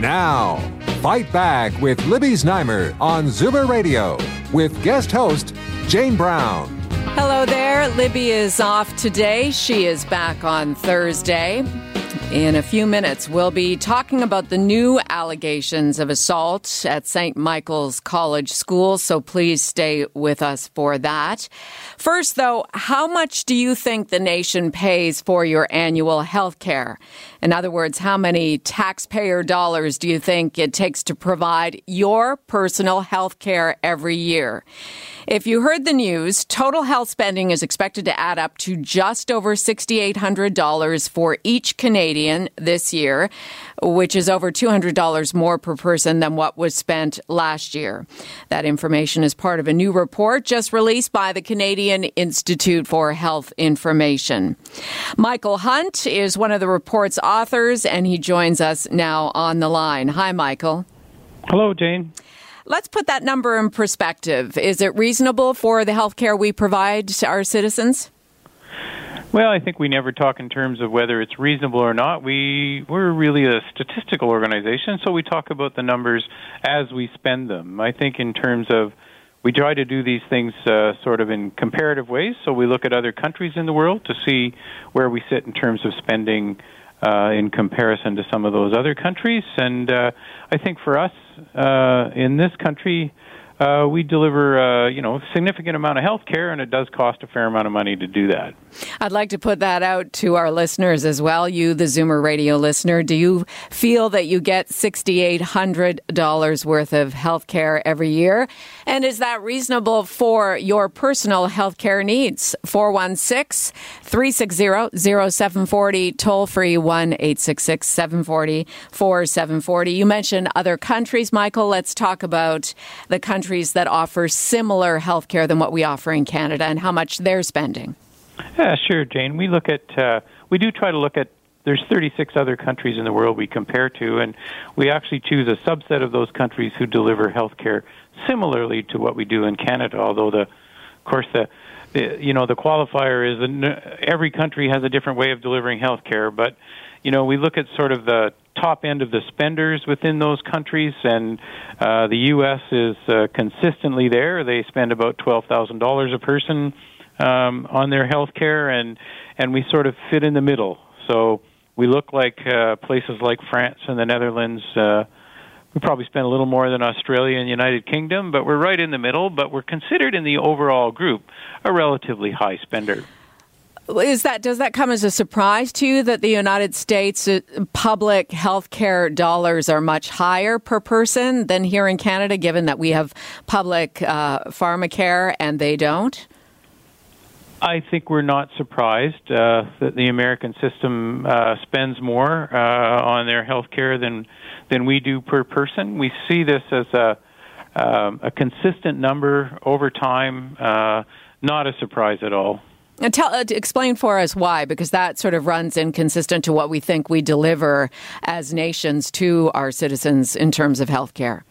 Now, Fight Back with Libby Znaimer on Zoomer Radio with guest host Jane Brown. Hello there. Libby is off today. She is back on Thursday. In a few minutes, we'll be talking about the new allegations of assault at St. Michael's College School, so please stay with us for that. First, though, how much do you think the nation pays for your annual health care? In other words, how many taxpayer dollars do you think it takes to provide your personal health care every year? If you heard the news, total health spending is expected to add up to just over $6,800 for each Canadian this year, which is over $200 more per person than what was spent last year. That information is part of a new report just released by the Canadian Institute for Health Information. Michael Hunt is one of the report's authors, and he joins us now on the line. Hi, Michael. Hello, Jane. Let's put that number in perspective. Is it reasonable for the health care we provide to our citizens? Well, I think we never talk in terms of whether it's reasonable or not. We we're really a statistical organization, so we talk about the numbers as we spend them. I think in terms of we try to do these things uh, sort of in comparative ways. So we look at other countries in the world to see where we sit in terms of spending uh, in comparison to some of those other countries. And uh, I think for us uh, in this country, uh, we deliver, uh, you know, a significant amount of health care, and it does cost a fair amount of money to do that. I'd like to put that out to our listeners as well. You, the Zoomer Radio listener, do you feel that you get $6,800 worth of health care every year? And is that reasonable for your personal health care needs? 416 360 0740, toll free 1 866 740 4740. You mentioned other countries, Michael. Let's talk about the countries that offer similar health care than what we offer in Canada and how much they're spending. Yeah, sure, Jane. We look at uh, we do try to look at there's 36 other countries in the world we compare to, and we actually choose a subset of those countries who deliver health care similarly to what we do in Canada. Although the, of course, the, the you know the qualifier is that every country has a different way of delivering health care, but you know we look at sort of the top end of the spenders within those countries, and uh, the U.S. is uh, consistently there. They spend about twelve thousand dollars a person um, on their health care, and and we sort of fit in the middle. So we look like uh, places like France and the Netherlands. Uh, we probably spend a little more than Australia and United Kingdom, but we're right in the middle. But we're considered in the overall group a relatively high spender. Is that does that come as a surprise to you that the United States uh, public health care dollars are much higher per person than here in Canada, given that we have public uh, pharmacare and they don't? I think we're not surprised uh, that the American system uh, spends more uh, on their health care than than we do per person. We see this as a um, a consistent number over time, uh, not a surprise at all. And tell, uh, explain for us why, because that sort of runs inconsistent to what we think we deliver as nations to our citizens in terms of health care.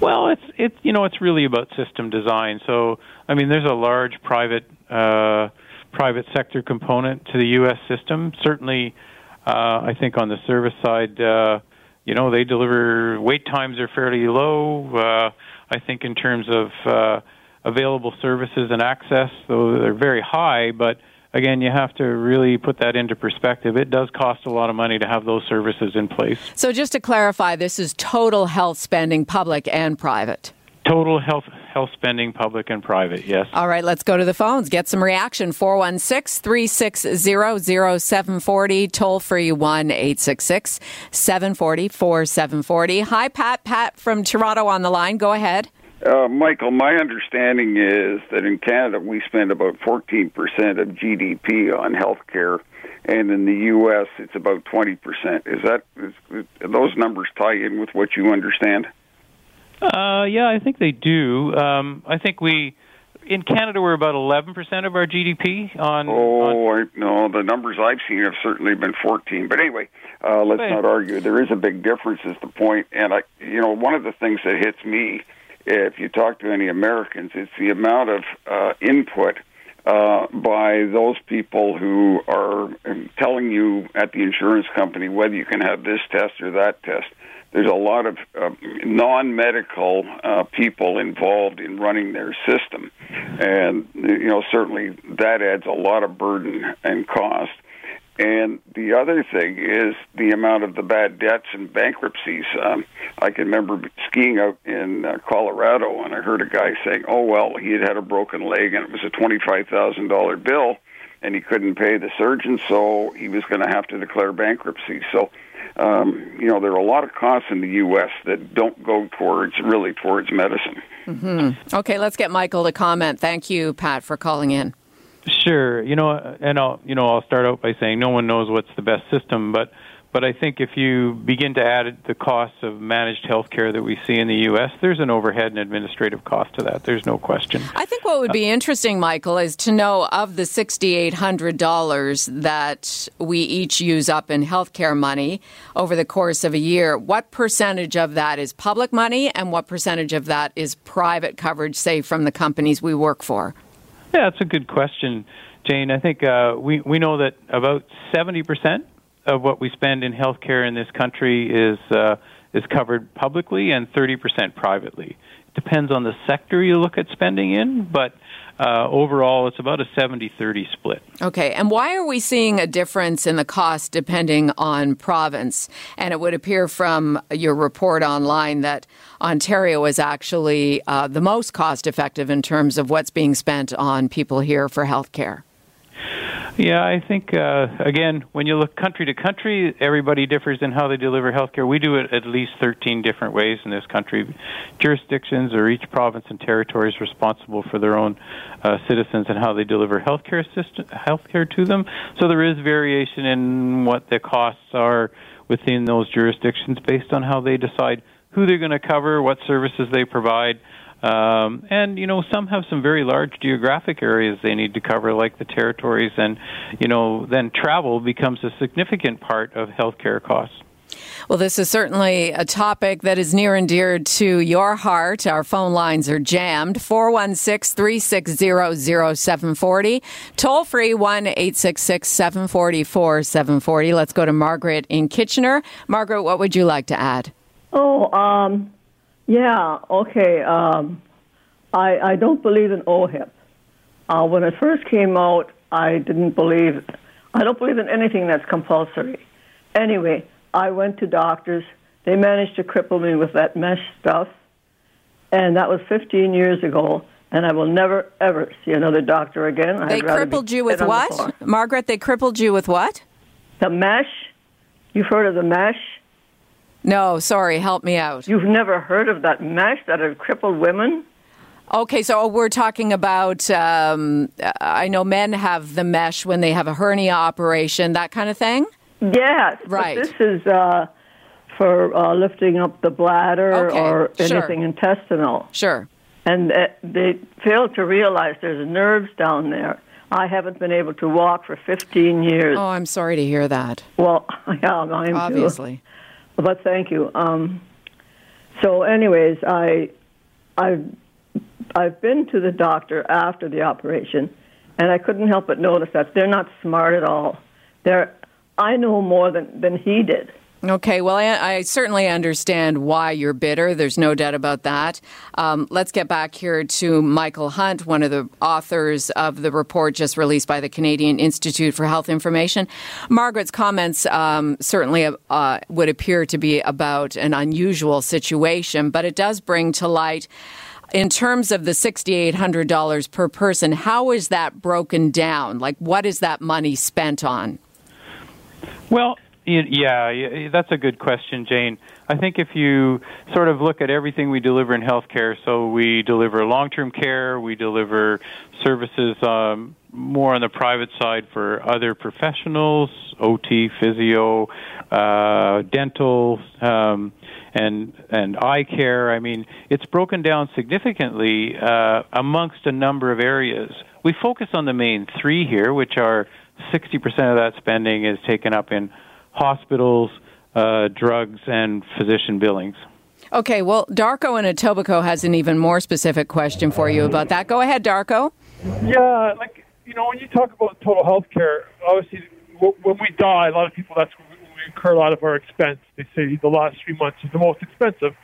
Well, it's it's you know it's really about system design. So I mean, there's a large private uh, private sector component to the U.S. system. Certainly, uh, I think on the service side, uh, you know, they deliver wait times are fairly low. Uh, I think in terms of uh, available services and access, though they're very high, but again, you have to really put that into perspective. It does cost a lot of money to have those services in place. So, just to clarify, this is total health spending, public and private. Total health health spending, public and private, yes. All right, let's go to the phones. Get some reaction. 416 360 0740, toll free 1 866 740 4740. Hi, Pat. Pat from Toronto on the line. Go ahead. Uh, Michael, my understanding is that in Canada we spend about 14% of GDP on health care, and in the U.S. it's about 20%. Is that is, those numbers tie in with what you understand? Uh, yeah, I think they do. Um, I think we in Canada we're about 11% of our GDP on. Oh, on... I, no, the numbers I've seen have certainly been 14. But anyway, uh, let's not argue. There is a big difference, is the point. And I, you know, one of the things that hits me, if you talk to any Americans, it's the amount of uh, input uh, by those people who are um, telling you at the insurance company whether you can have this test or that test. There's a lot of uh, non-medical uh, people involved in running their system, and you know certainly that adds a lot of burden and cost. And the other thing is the amount of the bad debts and bankruptcies. Um, I can remember skiing out in uh, Colorado, and I heard a guy saying, "Oh well, he had had a broken leg, and it was a twenty-five thousand dollar bill, and he couldn't pay the surgeon, so he was going to have to declare bankruptcy." So, um, you know, there are a lot of costs in the U.S. that don't go towards really towards medicine. Mm-hmm. Okay, let's get Michael to comment. Thank you, Pat, for calling in. Sure. You know, and I'll you know I'll start out by saying no one knows what's the best system, but but I think if you begin to add the costs of managed health care that we see in the U.S., there's an overhead and administrative cost to that. There's no question. I think what would be uh, interesting, Michael, is to know of the $6,800 that we each use up in health care money over the course of a year, what percentage of that is public money and what percentage of that is private coverage, say, from the companies we work for? Yeah, that's a good question, Jane. I think uh, we we know that about seventy percent of what we spend in healthcare in this country is uh, is covered publicly and thirty percent privately. Depends on the sector you look at spending in, but uh, overall, it's about a 70 30 split. Okay, and why are we seeing a difference in the cost depending on province? And it would appear from your report online that Ontario is actually uh, the most cost effective in terms of what's being spent on people here for health care. Yeah, I think uh, again, when you look country to country, everybody differs in how they deliver healthcare. We do it at least 13 different ways in this country. Jurisdictions or each province and territory is responsible for their own uh, citizens and how they deliver healthcare system, healthcare to them. So there is variation in what the costs are within those jurisdictions based on how they decide who they're going to cover, what services they provide. Um, and you know, some have some very large geographic areas they need to cover, like the territories, and you know, then travel becomes a significant part of healthcare costs. Well, this is certainly a topic that is near and dear to your heart. Our phone lines are jammed 416 360 0740. Toll free 1 866 744 740. Let's go to Margaret in Kitchener. Margaret, what would you like to add? Oh, um, yeah, okay. Um, I, I don't believe in OHIP. Uh, when it first came out, I didn't believe, I don't believe in anything that's compulsory. Anyway, I went to doctors. They managed to cripple me with that mesh stuff. And that was 15 years ago. And I will never, ever see another doctor again. They crippled you with what? Margaret, they crippled you with what? The mesh. You've heard of the mesh? No, sorry, help me out. You've never heard of that mesh that had crippled women? Okay, so we're talking about. Um, I know men have the mesh when they have a hernia operation, that kind of thing. Yes, right. this is uh, for uh, lifting up the bladder okay, or anything sure. intestinal. Sure. And uh, they fail to realize there's nerves down there. I haven't been able to walk for 15 years. Oh, I'm sorry to hear that. Well, yeah, I'm obviously. Too. But thank you. Um, so, anyways, I, I've, I've been to the doctor after the operation, and I couldn't help but notice that they're not smart at all. They're, I know more than, than he did. Okay, well, I, I, certainly understand why you're bitter. There's no doubt about that. Um, let's get back here to Michael Hunt, one of the authors of the report just released by the Canadian Institute for Health Information. Margaret's comments um, certainly uh, would appear to be about an unusual situation, but it does bring to light. In terms of the $6,800 per person, how is that broken down? Like, what is that money spent on? Well, yeah, that's a good question, Jane. I think if you sort of look at everything we deliver in healthcare, so we deliver long-term care, we deliver services um, more on the private side for other professionals, OT, physio, uh, dental, um, and and eye care. I mean, it's broken down significantly uh, amongst a number of areas. We focus on the main three here, which are 60% of that spending is taken up in hospitals, uh, drugs, and physician billings. Okay, well, Darko in Etobicoke has an even more specific question for you about that. Go ahead, Darko. Yeah, like you know, when you talk about total health care, obviously, when we die, a lot of people that's when we incur a lot of our expense. They say the last three months is the most expensive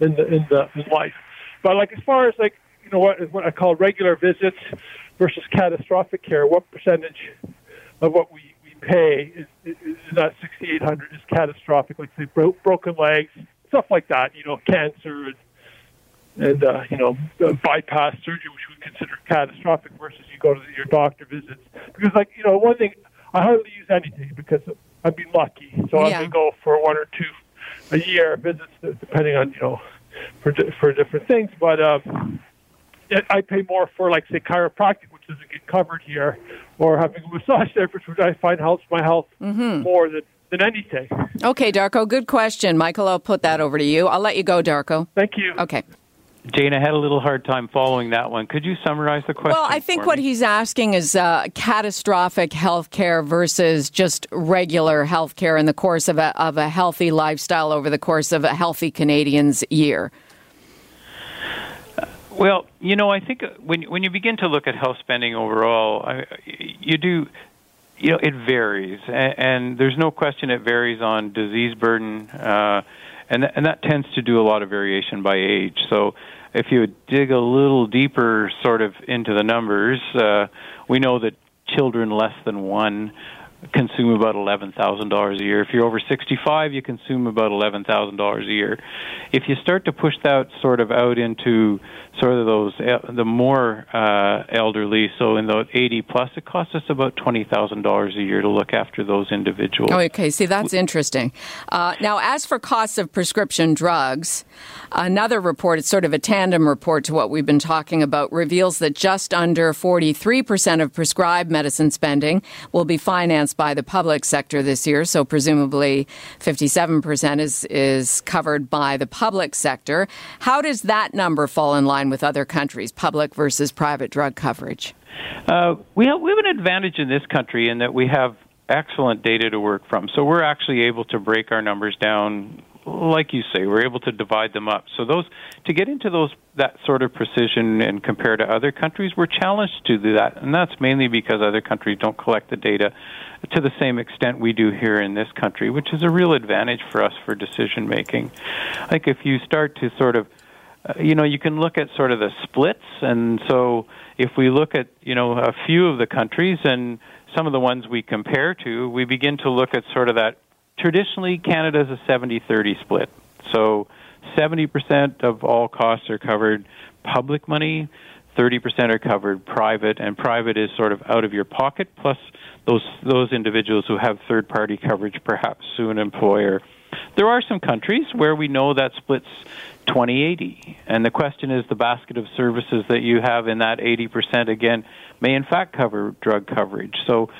in the in the in life. But like as far as like you know what what I call regular visits versus catastrophic care, what percentage of what we we pay is, is, is that sixty eight hundred is catastrophic, like say bro- broken legs, stuff like that. You know, cancer and and uh, you know bypass surgery, which we consider catastrophic, versus you go to your doctor visits. Because like you know, one thing I hardly use anything because I've been lucky, so yeah. I may go for one or two a year visits, depending on you know for for different things. But um, I pay more for like say chiropractic, which doesn't get covered here, or having a massage therapist, which I find helps my health mm-hmm. more than than anything. Okay, Darko, good question. Michael, I'll put that over to you. I'll let you go, Darko. Thank you. Okay. Jane, I had a little hard time following that one. Could you summarize the question? Well, I think what me? he's asking is uh, catastrophic health care versus just regular health care in the course of a, of a healthy lifestyle over the course of a healthy Canadian's year. Well, you know, I think when when you begin to look at health spending overall, I, you do, you know, it varies, and, and there's no question it varies on disease burden. Uh, and th- and that tends to do a lot of variation by age. So if you dig a little deeper, sort of into the numbers, uh, we know that children less than one consume about eleven thousand dollars a year. If you're over sixty-five, you consume about eleven thousand dollars a year. If you start to push that sort of out into sort of those the more uh, elderly, so in the eighty plus, it costs us about twenty thousand dollars a year to look after those individuals. Oh, okay, see that's interesting. Uh, now, as for costs of prescription drugs, another report, it's sort of a tandem report to what we've been talking about, reveals that just under forty-three percent of prescribed medicine spending will be financed by the public sector this year, so presumably 57% is, is covered by the public sector. How does that number fall in line with other countries, public versus private drug coverage? Uh, we, have, we have an advantage in this country in that we have excellent data to work from. So we're actually able to break our numbers down like you say, we're able to divide them up. So those to get into those that sort of precision and compare to other countries, we're challenged to do that, and that's mainly because other countries don't collect the data to the same extent we do here in this country, which is a real advantage for us for decision making. Like if you start to sort of uh, you know, you can look at sort of the splits, and so if we look at you know a few of the countries and some of the ones we compare to, we begin to look at sort of that traditionally Canada is a 70-30 split. So 70% of all costs are covered public money, 30% are covered private, and private is sort of out of your pocket, plus those, those individuals who have third party coverage, perhaps sue an employer. There are some countries where we know that splits 20 80. And the question is the basket of services that you have in that 80% again may in fact cover drug coverage. So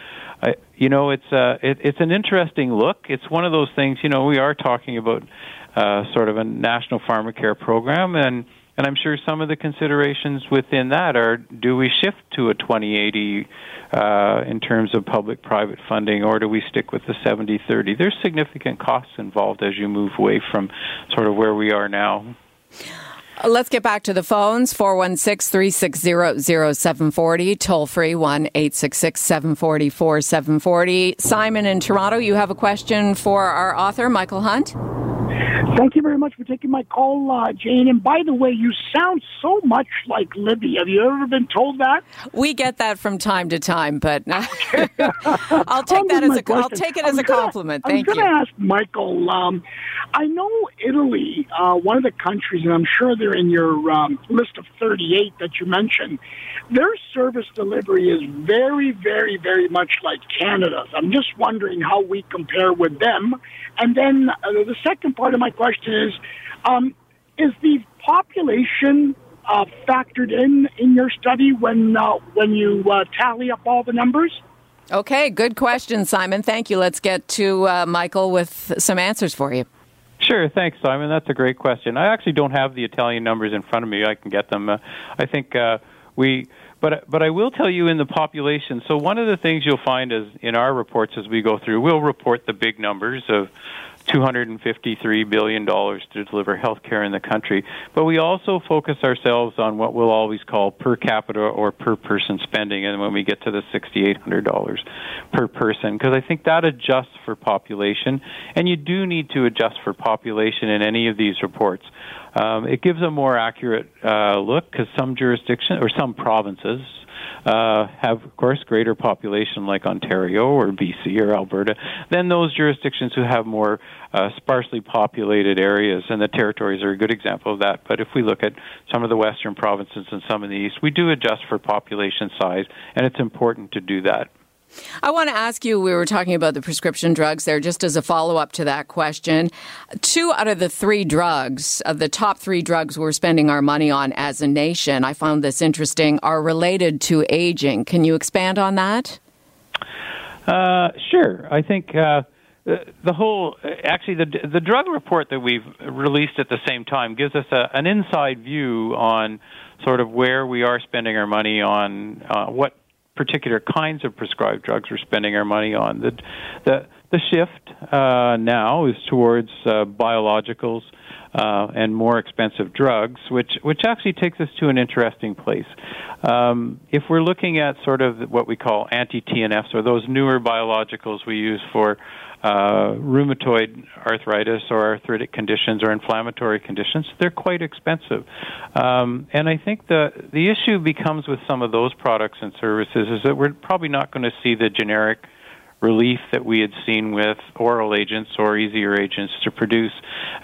I, you know, it's uh, it, it's an interesting look. It's one of those things. You know, we are talking about uh, sort of a national pharmacare program, and and I'm sure some of the considerations within that are: do we shift to a 2080 uh, in terms of public-private funding, or do we stick with the 70-30? There's significant costs involved as you move away from sort of where we are now. Let's get back to the phones 416 360 0740, toll free 1 866 740 4740. Simon in Toronto, you have a question for our author, Michael Hunt? Thank you very much for taking my call, uh, Jane. And by the way, you sound so much like Libby. Have you ever been told that? We get that from time to time, but I'll take that as a will take it as a compliment. Thank you. I'm going to ask Michael. Um, I know Italy, uh, one of the countries, and I'm sure they're in your um, list of 38 that you mentioned. Their service delivery is very, very, very much like Canada's. I'm just wondering how we compare with them. And then uh, the second part of my question is, um, is the population uh, factored in in your study when uh, when you uh, tally up all the numbers? Okay, good question, Simon. Thank you. Let's get to uh, Michael with some answers for you. Sure, thanks, Simon. That's a great question. I actually don't have the Italian numbers in front of me. I can get them. Uh, I think uh, we, but but I will tell you in the population. So one of the things you'll find is in our reports as we go through, we'll report the big numbers of 253 billion dollars to deliver health care in the country. But we also focus ourselves on what we'll always call per capita or per person spending, and when we get to the 6,800 dollars per person, because I think that adjusts for population, and you do need to adjust for population in any of these reports. Um, it gives a more accurate uh, look because some jurisdictions or some provinces, uh, have, of course, greater population like Ontario or BC or Alberta than those jurisdictions who have more uh, sparsely populated areas, and the territories are a good example of that. But if we look at some of the western provinces and some in the east, we do adjust for population size, and it's important to do that. I want to ask you we were talking about the prescription drugs there, just as a follow up to that question. Two out of the three drugs, the top three drugs we're spending our money on as a nation, I found this interesting, are related to aging. Can you expand on that? Uh, sure. I think. Uh, the whole actually the the drug report that we've released at the same time gives us a, an inside view on sort of where we are spending our money on uh, what particular kinds of prescribed drugs we're spending our money on. The the, the shift uh, now is towards uh, biologicals uh, and more expensive drugs, which which actually takes us to an interesting place. Um, if we're looking at sort of what we call anti-TNFs or those newer biologicals we use for uh, rheumatoid arthritis or arthritic conditions or inflammatory conditions, they're quite expensive. Um, and I think the the issue becomes with some of those products and services is that we're probably not going to see the generic relief that we had seen with oral agents or easier agents to produce.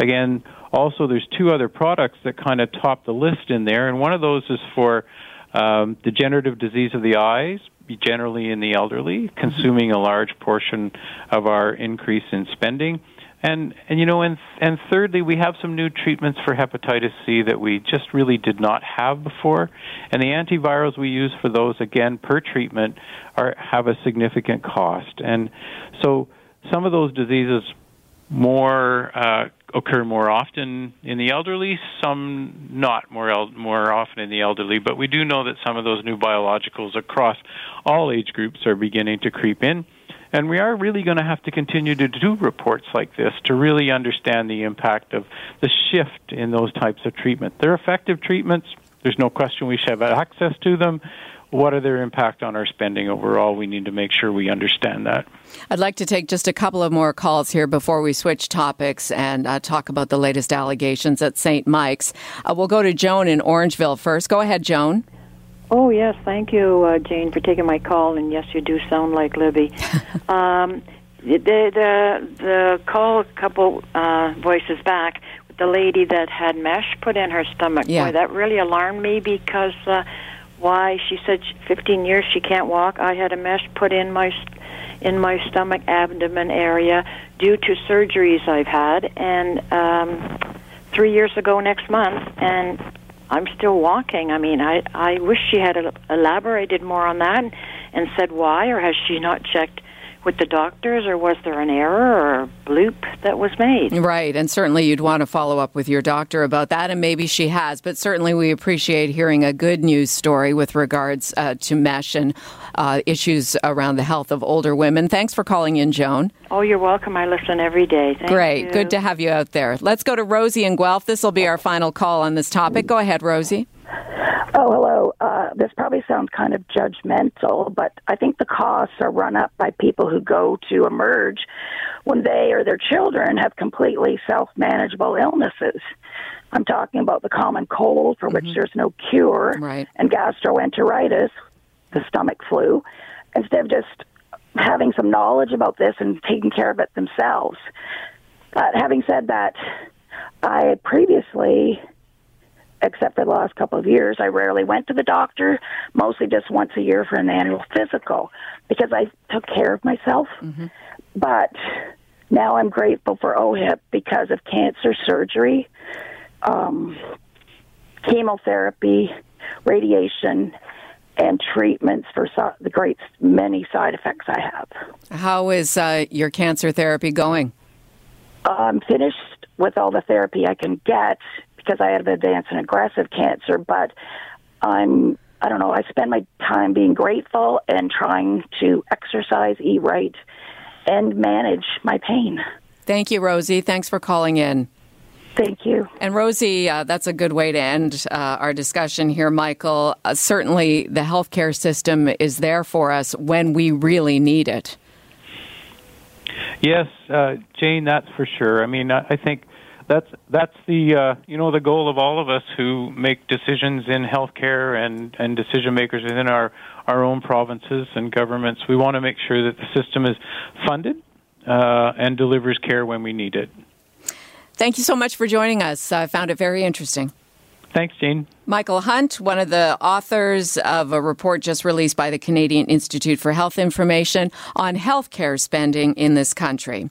Again, also there's two other products that kind of top the list in there, and one of those is for um, degenerative disease of the eyes, generally in the elderly, consuming a large portion of our increase in spending. And and you know and and thirdly we have some new treatments for hepatitis C that we just really did not have before and the antivirals we use for those again per treatment are have a significant cost and so some of those diseases more uh, occur more often in the elderly, some not more el- more often in the elderly. But we do know that some of those new biologicals across all age groups are beginning to creep in. And we are really going to have to continue to do reports like this to really understand the impact of the shift in those types of treatment. They're effective treatments. There's no question we should have access to them what are their impact on our spending overall? We need to make sure we understand that. I'd like to take just a couple of more calls here before we switch topics and uh, talk about the latest allegations at St. Mike's. Uh, we'll go to Joan in Orangeville first. Go ahead, Joan. Oh, yes. Thank you, uh, Jane, for taking my call. And yes, you do sound like Libby. um, the, the, the call a couple uh, voices back, the lady that had mesh put in her stomach. Yeah. Boy, that really alarmed me because uh, why she said 15 years she can't walk. I had a mesh put in my in my stomach abdomen area due to surgeries I've had, and um, three years ago next month, and I'm still walking. I mean, I I wish she had elaborated more on that and said why, or has she not checked with the doctors, or was there an error or a bloop that was made? Right, and certainly you'd want to follow up with your doctor about that, and maybe she has. But certainly we appreciate hearing a good news story with regards uh, to mesh and uh, issues around the health of older women. Thanks for calling in, Joan. Oh, you're welcome. I listen every day. Thank Great, you. good to have you out there. Let's go to Rosie in Guelph. This will be our final call on this topic. Go ahead, Rosie. Oh, hello. This probably sounds kind of judgmental, but I think the costs are run up by people who go to emerge when they or their children have completely self manageable illnesses. I'm talking about the common cold for which Mhm. there's no cure Right. and gastroenteritis, the stomach flu, instead of just having some knowledge about this and taking care of it themselves. But having said that, I previously except for the last couple of years, I rarely went to the doctor, mostly just once a year for an annual physical because I took care of myself. But now I'm grateful for OHIP because of cancer surgery. Um, chemotherapy, radiation, and treatments for so- the great many side effects I have. How is uh, your cancer therapy going? I'm finished with all the therapy I can get because I have advanced and aggressive cancer, but I'm I don't know, I spend my time being grateful and trying to exercise, eat right, and manage my pain. Thank you, Rosie. Thanks for calling in. Thank you. And Rosie, uh, that's a good way to end uh, our discussion here, Michael. Uh, certainly, the healthcare system is there for us when we really need it. Yes, uh, Jane, that's for sure. I mean, I think that's that's the uh, you know the goal of all of us who make decisions in healthcare and and decision makers within our our own provinces and governments. We want to make sure that the system is funded uh, and delivers care when we need it. Thank you so much for joining us. I found it very interesting. Thanks, Jane. Michael Hunt, one of the authors of a report just released by the Canadian Institute for Health Information on healthcare spending in this country.